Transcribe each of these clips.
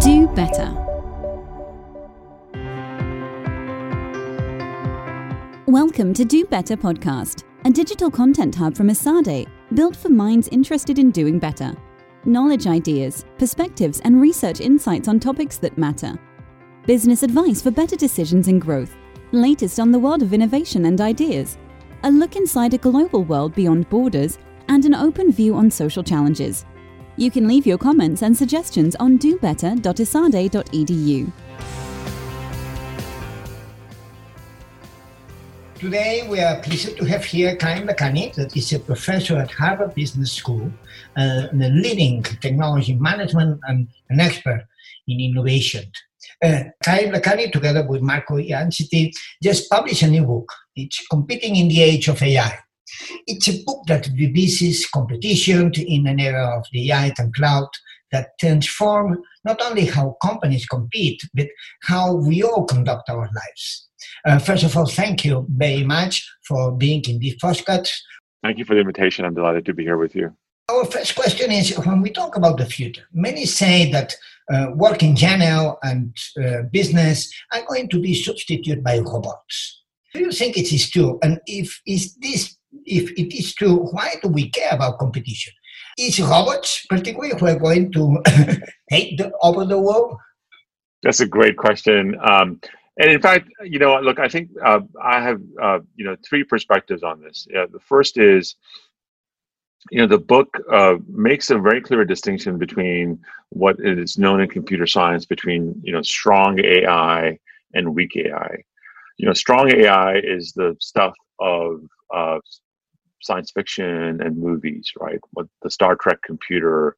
Do better. Welcome to Do Better Podcast, a digital content hub from Esade, built for minds interested in doing better. Knowledge ideas, perspectives, and research insights on topics that matter. Business advice for better decisions and growth. Latest on the world of innovation and ideas. A look inside a global world beyond borders, and an open view on social challenges. You can leave your comments and suggestions on dobetter.esade.edu. Today, we are pleased to have here Karim Lakhani, that is a professor at Harvard Business School, uh, the leading technology management and an expert in innovation. Uh, Lakhani, together with Marco Iansiti, just published a new book. It's Competing in the Age of AI. It's a book that revises competition in an era of the AI and cloud that transform not only how companies compete, but how we all conduct our lives. Uh, first of all, thank you very much for being in this podcast. Thank you for the invitation. I'm delighted to be here with you. Our first question is when we talk about the future, many say that uh, work in general and uh, business are going to be substituted by robots. Do you think it is true? And if is this if it is true, why do we care about competition? Is robots particularly who are going to take the, over the world? That's a great question. Um, and in fact, you know, look, I think uh, I have, uh, you know, three perspectives on this. The first is, you know, the book uh, makes a very clear distinction between what is known in computer science between, you know, strong AI and weak AI. You know, strong AI is the stuff of science fiction and movies, right? What the Star Trek computer,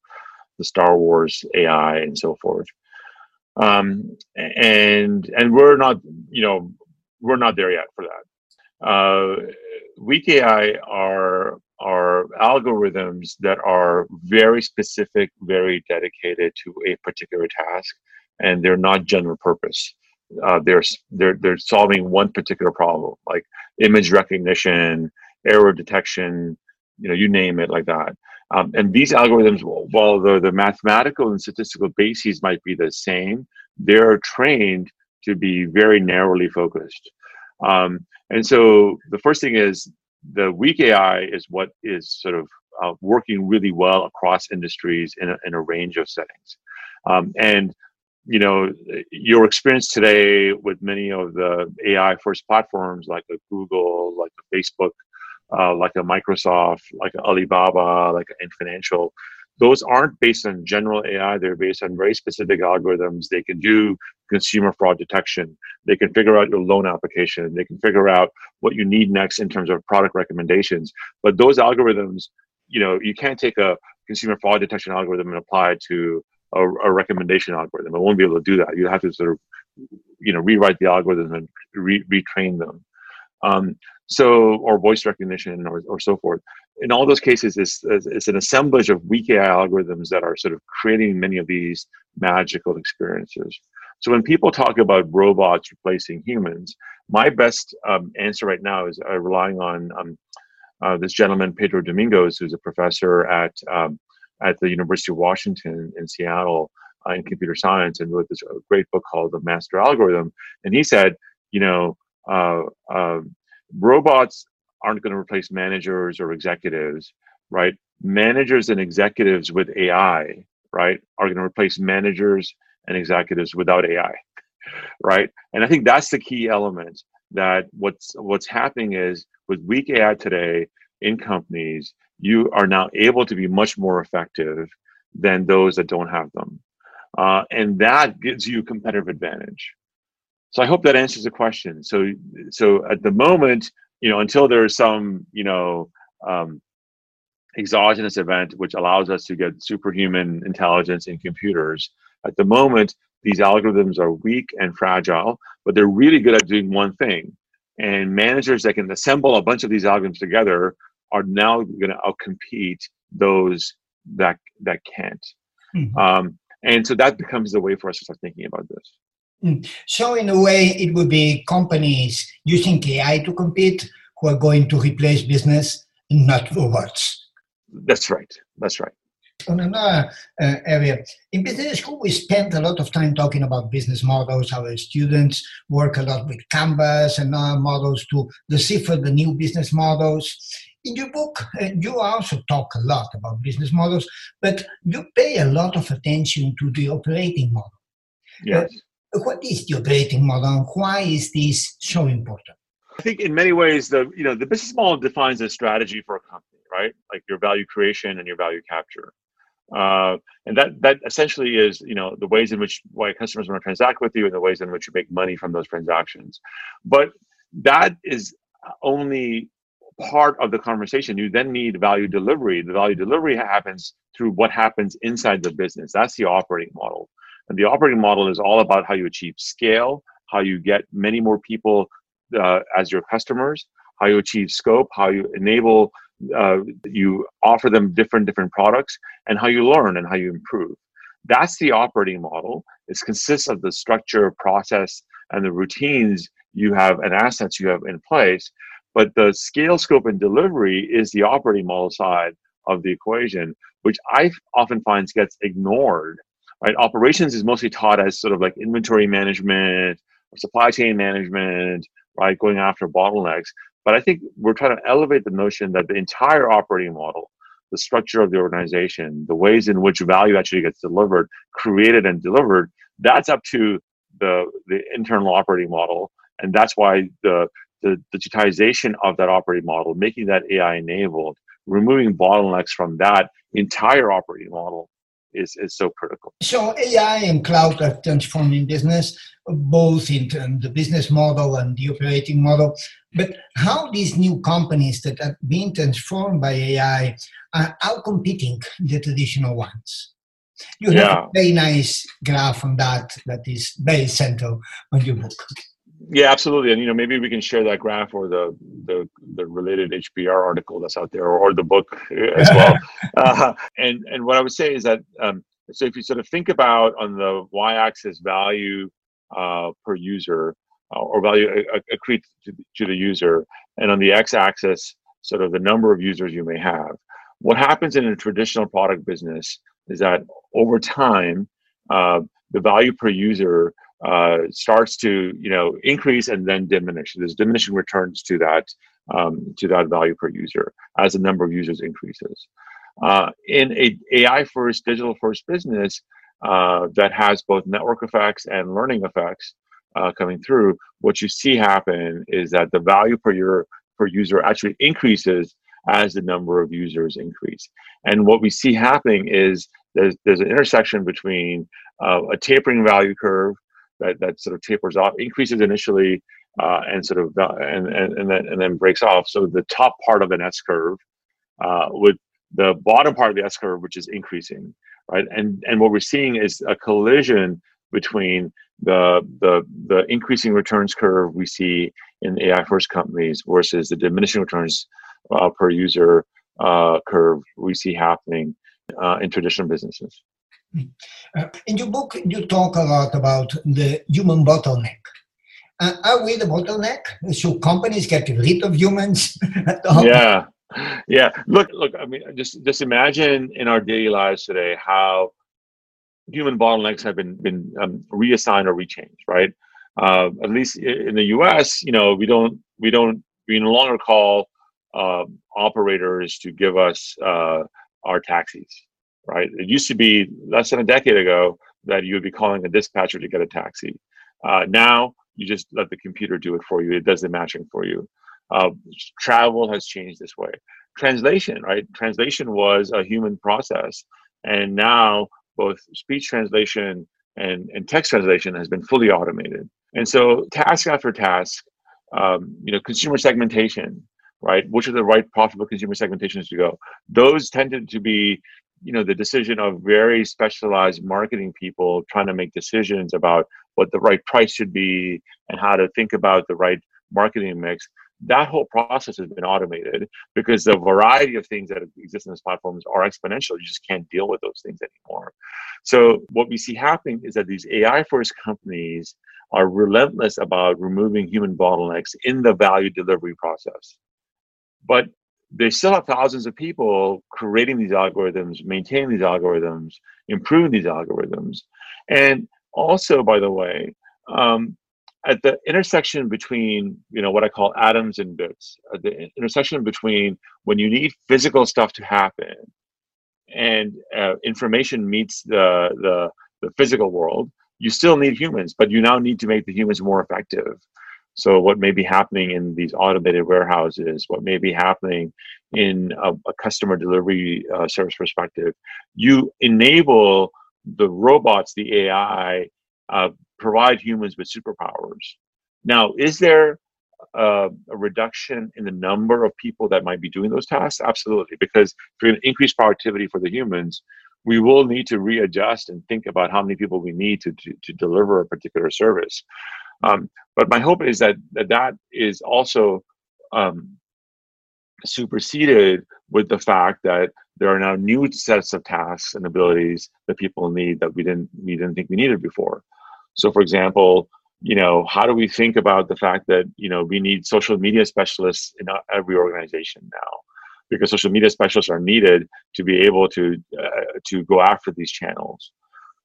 the Star Wars AI, and so forth. Um, and and we're not, you know, we're not there yet for that. Uh, weak AI are are algorithms that are very specific, very dedicated to a particular task, and they're not general purpose. Uh, they're they're they're solving one particular problem, like image recognition, error detection, you know, you name it, like that. Um, and these algorithms, while the, the mathematical and statistical bases might be the same, they're trained to be very narrowly focused. Um, and so the first thing is the weak AI is what is sort of uh, working really well across industries in a, in a range of settings. Um, and you know your experience today with many of the AI first platforms like Google, like Facebook, uh, like a Microsoft, like Alibaba, like Ant Financial, those aren't based on general AI. They're based on very specific algorithms. They can do consumer fraud detection. They can figure out your loan application. They can figure out what you need next in terms of product recommendations. But those algorithms, you know, you can't take a consumer fraud detection algorithm and apply it to a, a recommendation algorithm. It won't be able to do that. You have to sort of, you know, rewrite the algorithm and re- retrain them. Um, so, or voice recognition or, or so forth. In all those cases, it's, it's an assemblage of weak AI algorithms that are sort of creating many of these magical experiences. So when people talk about robots replacing humans, my best um, answer right now is uh, relying on um, uh, this gentleman Pedro Domingos, who's a professor at um, at the University of Washington in Seattle uh, in computer science, and wrote this great book called The Master Algorithm. And he said, you know, uh, uh, robots aren't going to replace managers or executives, right? Managers and executives with AI, right, are going to replace managers and executives without AI, right? And I think that's the key element that what's what's happening is with weak AI today in companies, you are now able to be much more effective than those that don't have them. Uh, and that gives you competitive advantage. So I hope that answers the question. So, so at the moment, you know, until there's some, you know, um, exogenous event which allows us to get superhuman intelligence in computers, at the moment these algorithms are weak and fragile, but they're really good at doing one thing. And managers that can assemble a bunch of these algorithms together are now going to outcompete those that that can't. Mm-hmm. Um, and so that becomes the way for us to start thinking about this. Mm. So, in a way, it would be companies using AI to compete who are going to replace business, not robots. That's right. That's right. On another uh, area, in business school, we spend a lot of time talking about business models. Our students work a lot with Canvas and other models to decipher the new business models. In your book, uh, you also talk a lot about business models, but you pay a lot of attention to the operating model. Yes. Uh, what is the operating model and why is this so important? I think in many ways the you know the business model defines a strategy for a company, right? Like your value creation and your value capture. Uh, and that that essentially is you know the ways in which why customers want to transact with you and the ways in which you make money from those transactions but that is only part of the conversation you then need value delivery the value delivery happens through what happens inside the business that's the operating model and the operating model is all about how you achieve scale how you get many more people uh, as your customers how you achieve scope how you enable uh, you offer them different different products and how you learn and how you improve. That's the operating model. It consists of the structure process and the routines you have and assets you have in place but the scale scope and delivery is the operating model side of the equation which i often find gets ignored right? Operations is mostly taught as sort of like inventory management or supply chain management right? Going after bottlenecks. But I think we're trying to elevate the notion that the entire operating model, the structure of the organization, the ways in which value actually gets delivered, created and delivered, that's up to the the internal operating model. And that's why the the digitization of that operating model, making that AI enabled, removing bottlenecks from that entire operating model is, is so critical. So AI and cloud are transforming business, both in the business model and the operating model. But how these new companies that are being transformed by AI are outcompeting the traditional ones? You have yeah. a very nice graph on that that is very central on your book. Yeah, absolutely. And you know, maybe we can share that graph or the the, the related HBR article that's out there, or, or the book as well. uh, and and what I would say is that um, so if you sort of think about on the y-axis value uh, per user uh, or value accrete to, to the user, and on the x-axis sort of the number of users you may have. What happens in a traditional product business is that over time, uh, the value per user uh, starts to you know increase and then diminish. There's diminishing returns to that um, to that value per user as the number of users increases. Uh, in a AI first, digital first business uh, that has both network effects and learning effects uh, coming through, what you see happen is that the value per year per user actually increases as the number of users increase. And what we see happening is there's, there's an intersection between uh, a tapering value curve that, that sort of tapers off, increases initially, uh, and sort of uh, and, and and then and then breaks off. So the top part of an S curve, uh, with the bottom part of the S curve, which is increasing, right? And and what we're seeing is a collision between the the the increasing returns curve we see in AI first companies versus the diminishing returns uh, per user uh, curve we see happening uh, in traditional businesses. Uh, in your book, you talk a lot about the human bottleneck. Uh, are we the bottleneck? Should companies get rid of humans? yeah, yeah. Look, look. I mean, just just imagine in our daily lives today how human bottlenecks have been been um, reassigned or rechanged. Right. Uh, at least in the U.S., you know, we don't we don't we no longer call uh, operators to give us uh, our taxis right? It used to be less than a decade ago that you would be calling a dispatcher to get a taxi. Uh, now you just let the computer do it for you. It does the matching for you. Uh, travel has changed this way. Translation, right? Translation was a human process, and now both speech translation and, and text translation has been fully automated. And so, task after task, um, you know, consumer segmentation, right? Which are the right profitable consumer segmentations to go? Those tended to be you know the decision of very specialized marketing people trying to make decisions about what the right price should be and how to think about the right marketing mix that whole process has been automated because the variety of things that exist in these platforms are exponential. You just can't deal with those things anymore. So what we see happening is that these ai first companies are relentless about removing human bottlenecks in the value delivery process. But they still have thousands of people creating these algorithms, maintaining these algorithms, improving these algorithms. And also, by the way, um, at the intersection between you know what I call atoms and bits, at the intersection between when you need physical stuff to happen and uh, information meets the, the the physical world, you still need humans, but you now need to make the humans more effective. So what may be happening in these automated warehouses, what may be happening in a, a customer delivery uh, service perspective, you enable the robots, the AI, uh, provide humans with superpowers. Now, is there uh, a reduction in the number of people that might be doing those tasks? Absolutely, because if you're going to increase productivity for the humans, we will need to readjust and think about how many people we need to, to, to deliver a particular service. Um, but my hope is that that, that is also um, superseded with the fact that there are now new sets of tasks and abilities that people need that we didn't we didn't think we needed before. So, for example, you know, how do we think about the fact that you know we need social media specialists in every organization now? Because social media specialists are needed to be able to uh, to go after these channels,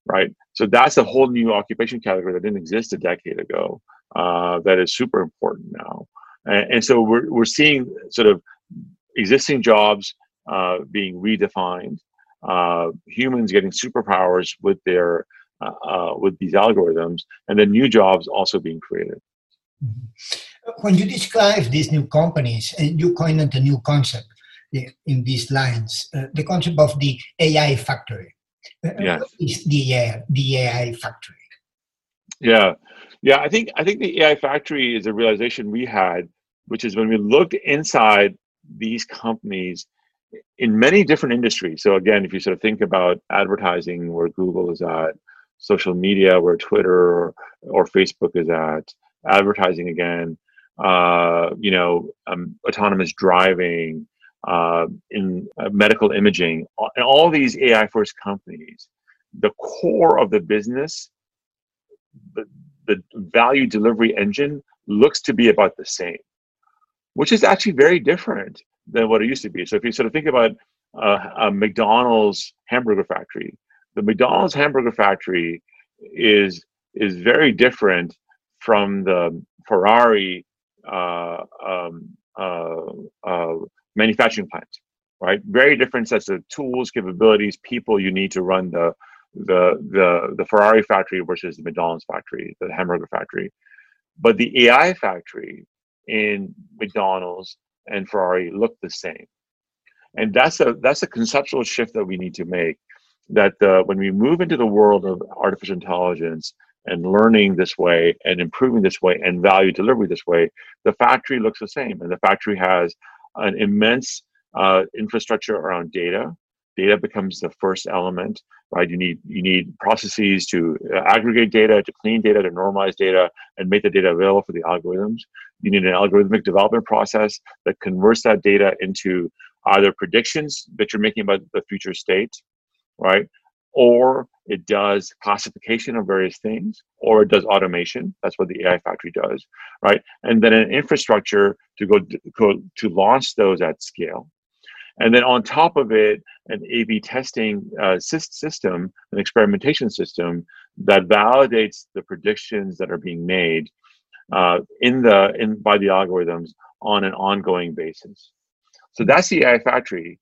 right? So that's a whole new occupation category that didn't exist a decade ago. Uh, that is super important now, and, and, so we're we're seeing sort of existing jobs uh, being redefined, uh, humans getting superpowers with their uh, uh, with these algorithms, and then new jobs also being created. Mm-hmm. When you describe these new companies, and you coined a new concept in these lines, uh, the concept of the AI factory. Uh, yes. is the AI, the AI factory? Yeah, yeah. I think I think the AI factory is a realization we had, which is when we looked inside these companies in many different industries. So again, if you sort of think about advertising, where Google is at, social media where Twitter or, or Facebook is at, advertising again, uh, you know, um, autonomous driving, uh, in uh, medical imaging, and all these AI first companies, the core of the business, the, the value delivery engine looks to be about the same, which is actually very different than what it used to be. So if you sort of think about uh, a McDonald's hamburger factory, the McDonald's hamburger factory is is very different from the Ferrari uh, um, uh, uh, manufacturing plant, right? Very different sets of tools, capabilities, people you need to run the the the the Ferrari factory versus the McDonald's factory, the hamburger factory. But the AI factory in McDonald's and Ferrari look the same, and that's a that's a conceptual shift that we need to make that uh, when we move into the world of artificial intelligence and learning this way and improving this way and value delivery this way, the factory looks the same. And the factory has an immense uh, infrastructure around data. Data becomes the first element, right? You need you need processes to uh, aggregate data, to clean data, to normalize data, and make the data available for the algorithms. You need an algorithmic development process that converts that data into either predictions that you're making about the future state, right? Or it does classification of various things, or it does automation. That's what the AI factory does, right? And then an infrastructure to go, to launch those at scale. And then on top of it, an A/B testing uh, system, an experimentation system that validates the predictions that are being made uh, in the in by the algorithms on an ongoing basis. So that's the AI factory,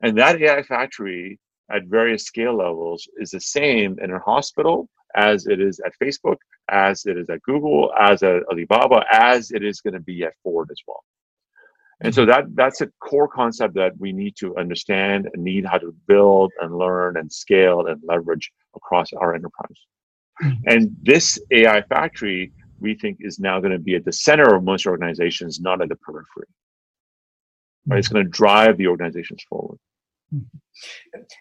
and that AI factory at various scale levels is the same in a hospital as it is at Facebook, as it is at Google, as at Alibaba, as it is going to be at Ford as well. And so that that's a core concept that we need to understand and need how to build and learn and scale and leverage across our enterprise. Mm-hmm. And this AI factory, we think, is now going to be at the center of most organizations, not at the periphery. Right? It's mm-hmm. going to drive the organizations forward.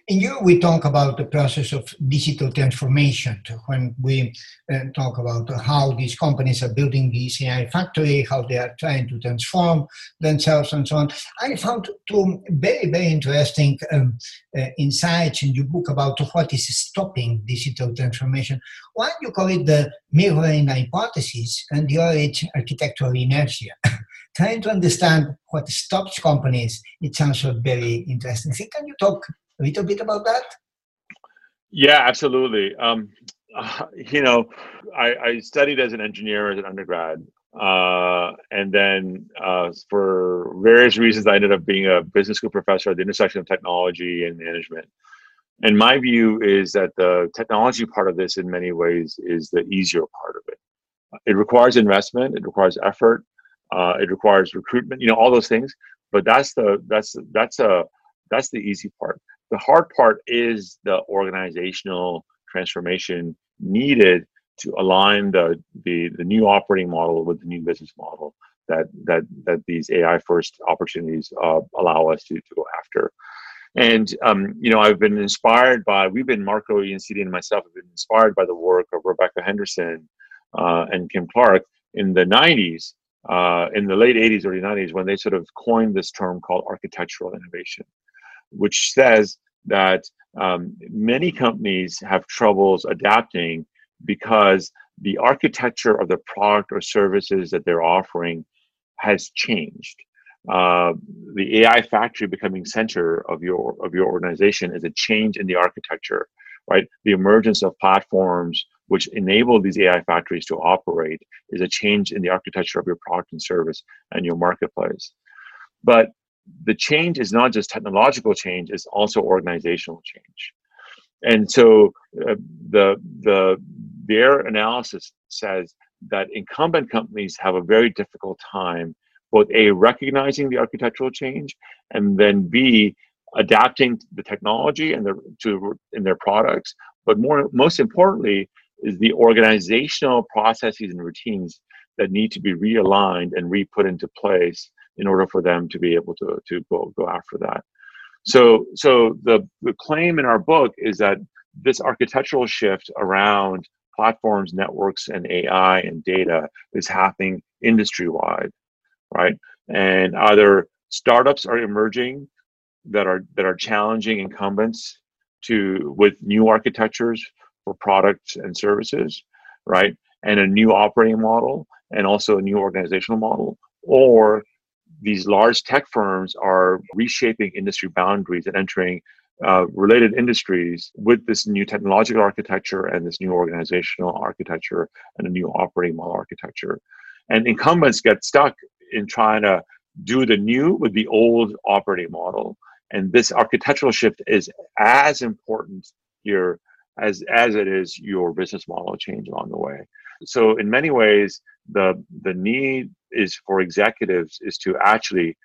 In you, we talk about the process of digital transformation when we uh, talk about how these companies are building the AI factory, how they are trying to transform themselves, and so on. I found two very, very interesting um, uh, insights in your book about what is stopping digital transformation. One, you call it the mirroring hypothesis, and the other, it's architectural inertia. trying to understand what stops companies, it sounds very interesting. So can you talk a little bit about that? Yeah, absolutely. Um, uh, you know, I, I, studied as an engineer as an undergrad, uh, and then uh, for various reasons, I ended up being a business school professor at the intersection of technology and management. And my view is that the technology part of this, in many ways, is the easier part of it. It requires investment, it requires effort, uh, it requires recruitment, you know, all those things. But that's the that's that's a that's the easy part. The hard part is the organizational transformation needed to align the, the, the new operating model with the new business model that that that these AI first opportunities uh, allow us to, to go after. And um, you know, I've been inspired by we've been Marco, Iansiti, and myself have been inspired by the work of Rebecca Henderson uh, and Kim Clark in the 90s, uh, in the late 80s, early 90s, when they sort of coined this term called architectural innovation, which says that um, many companies have troubles adapting because the architecture of the product or services that they're offering has changed. Uh, the AI factory becoming center of your of your organization is a change in the architecture, right? The emergence of platforms which enable these AI factories to operate is a change in the architecture of your product and service and your marketplace. But the change is not just technological change; it's also organizational change. And so uh, the the their analysis says that incumbent companies have a very difficult time both a recognizing the architectural change and then b adapting the technology and the to in their products but more most importantly is the organizational processes and routines that need to be realigned and re-put into place in order for them to be able to, to go, go after that so so the, the claim in our book is that this architectural shift around platforms, networks, and AI and data is happening industry wide, right? And either startups are emerging that are that are challenging incumbents to with new architectures for products and services, right? And a new operating model and also a new organizational model, or these large tech firms are reshaping industry boundaries and entering uh, related industries with this new technological architecture and this new organizational architecture and a new operating model architecture. And incumbents get stuck in trying to do the new with the old operating model. And this architectural shift is as important here as, as it is your business model change along the way. So in many ways, the the need is for executives is to actually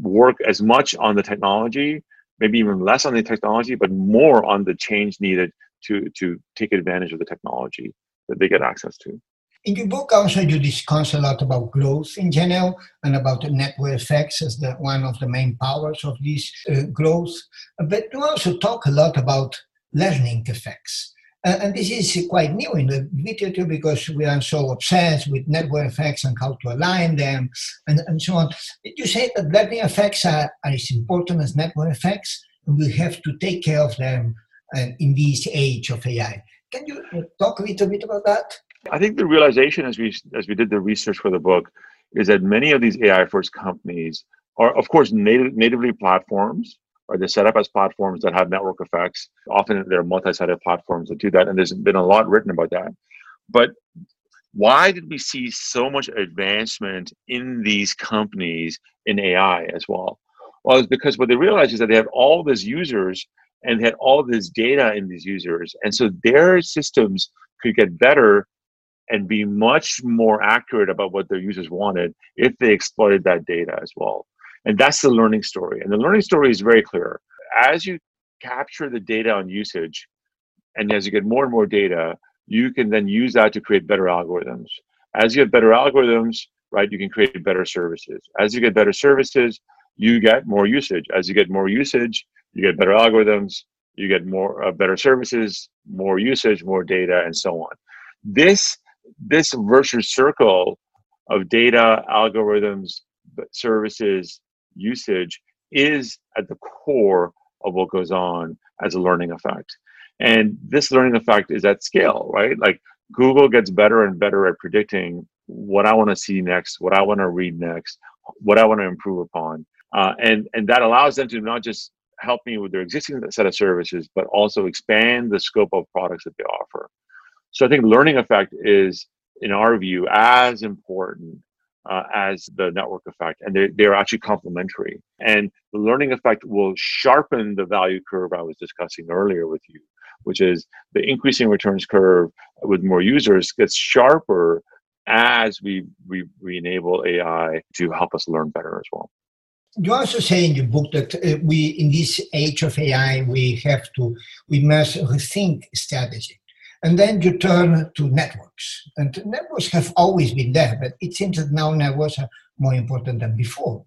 work as much on the technology maybe even less on the technology, but more on the change needed to, to take advantage of the technology that they get access to. In your book, also you discuss a lot about growth in general and about the network effects as the, one of the main powers of this uh, growth. But you also talk a lot about learning effects. Uh, and this is quite new in the literature because we are so obsessed with network effects and how to align them and, and so on. Did you say that learning effects are, are as important as network effects? And we have to take care of them uh, in this age of AI. Can you talk a little bit about that? I think the realization as we as we did the research for the book is that many of these AI first companies are, of course, native, natively platforms or they're set up as platforms that have network effects. Often they're multi-sided platforms that do that, and there's been a lot written about that. But why did we see so much advancement in these companies in AI as well? Well, it's because what they realized is that they have all these users and they had all this data in these users, and so their systems could get better and be much more accurate about what their users wanted if they exploited that data as well. And that's the learning story. And the learning story is very clear. As you capture the data on usage, and as you get more and more data, you can then use that to create better algorithms. As you have better algorithms, right, you can create better services. As you get better services, you get more usage. As you get more usage, you get better algorithms, you get more uh, better services, more usage, more data, and so on. This this virtuous circle of data, algorithms, services, usage is at the core of what goes on as a learning effect. And this learning effect is at scale, right? Like Google gets better and better at predicting what I want to see next, what I want to read next, what I want to improve upon, uh, and and that allows them to not just help me with their existing set of services, but also expand the scope of products that they offer. So I think learning effect is, in our view, as important uh, as the network effect, and they're, they're actually complementary. And the learning effect will sharpen the value curve I was discussing earlier with you, which is the increasing returns curve with more users gets sharper as we, we, we enable AI to help us learn better as well. You also say in your book that uh, we, in this age of AI, we have to, we must rethink strategy. And then you turn to networks. And networks have always been there, but it seems that now networks are more important than before.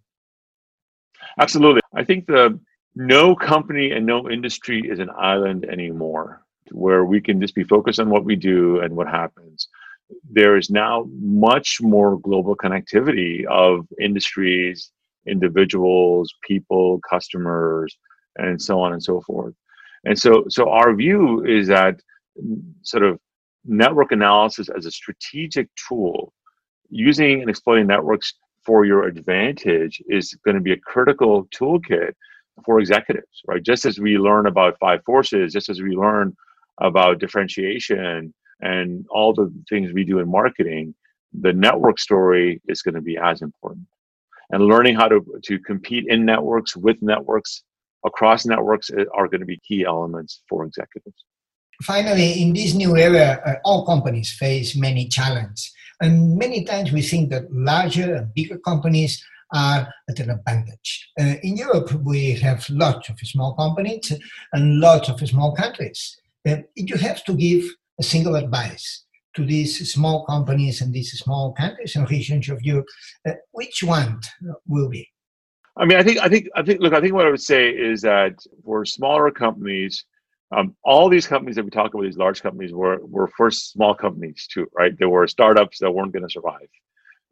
Absolutely. I think the no company and no industry is an island anymore where we can just be focused on what we do and what happens. There is now much more global connectivity of industries, individuals, people, customers, and so on and so forth. And so, so our view is that sort of network analysis as a strategic tool, using and exploiting networks for your advantage is going to be a critical toolkit for executives, right? Just as we learn about five forces, just as we learn about differentiation and all the things we do in marketing, the network story is going to be as important. And learning how to, to compete in networks with networks across networks eh, are going to be key elements for executives finally, in this new era, uh, all companies face many challenges. And many times we think that larger and bigger companies are at an advantage. Uh, in Europe, we have lots of small companies and lots of small countries. Uh, you have to give a single advice to these small companies and these small countries and regions of Europe. Uh, which one will be? I mean, I think, I think, I think. Look, I think what I would say is that for smaller companies, um, all these companies that we talk about, these large companies, were were first small companies too, right? There were startups that weren't going to survive,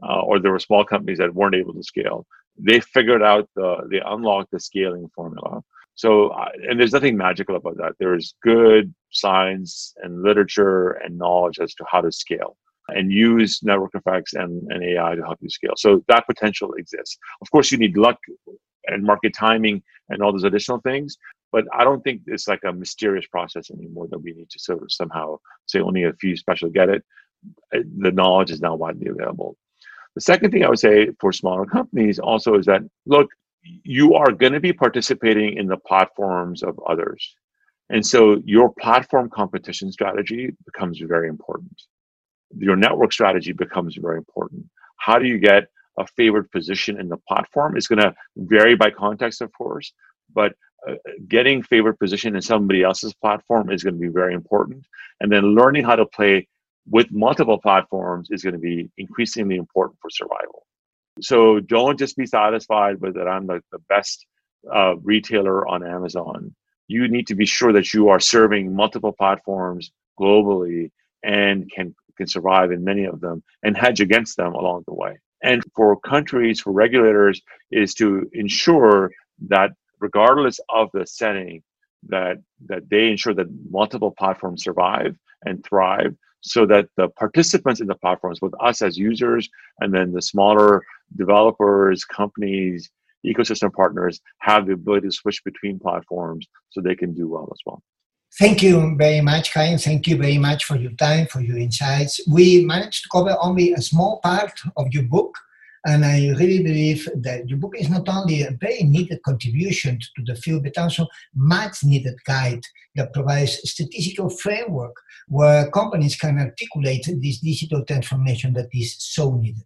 uh, or there were small companies that weren't able to scale. They figured out the they unlocked the scaling formula. So, uh, and there's nothing magical about that. There is good science and literature and knowledge as to how to scale and use network effects and, and AI to help you scale. So that potential exists. Of course, you need luck and market timing and all those additional things but I don't think it's like a mysterious process anymore that we need to sort of somehow say only a few special get it. Uh, the knowledge is now widely available. The second thing I would say for smaller companies also is that look, you are going to be participating in the platforms of others. And so your platform competition strategy becomes very important. Your network strategy becomes very important. How do you get a favored position in the platform is going to vary by context, of course, but getting favored position in somebody else's platform is going to be very important. And then learning how to play with multiple platforms is going to be increasingly important for survival. So don't just be satisfied with that I'm the, the best uh, retailer on Amazon. You need to be sure that you are serving multiple platforms globally and can can survive in many of them and hedge against them along the way. And for countries, for regulators, is to ensure that regardless of the setting, that that they ensure that multiple platforms survive and thrive so that the participants in the platforms with us as users and then the smaller developers companies ecosystem partners have the ability to switch between platforms so they can do well as well Thank you very much, Karim. Thank you very much for your time, for your insights. We managed to cover only a small part of your book, and I really believe that your book is not only a very needed contribution to the field, but also much needed guide that provides a statistical framework where companies can articulate this digital transformation that is so needed.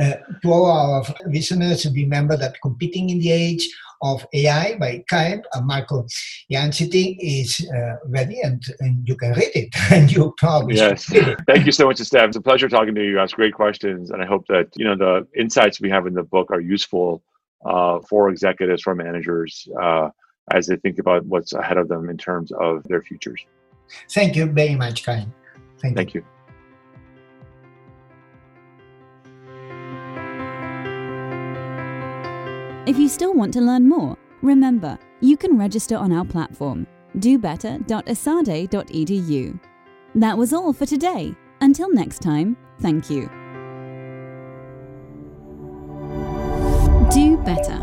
Uh, to all our listeners, remember that competing in the age of AI by Karim and Marco Iansiti is uh, ready and, and you can read it. And you probably yes. thank you so much Steph. It's a pleasure talking to you you ask great questions. And I hope that you know the insights we have in the book are useful uh, for executives for managers uh, as they think about what's ahead of them in terms of their futures. Thank you very much Karim thank, thank you. you. If you still want to learn more, remember, you can register on our platform, dobetter.esade.edu. That was all for today. Until next time, thank you. Do better.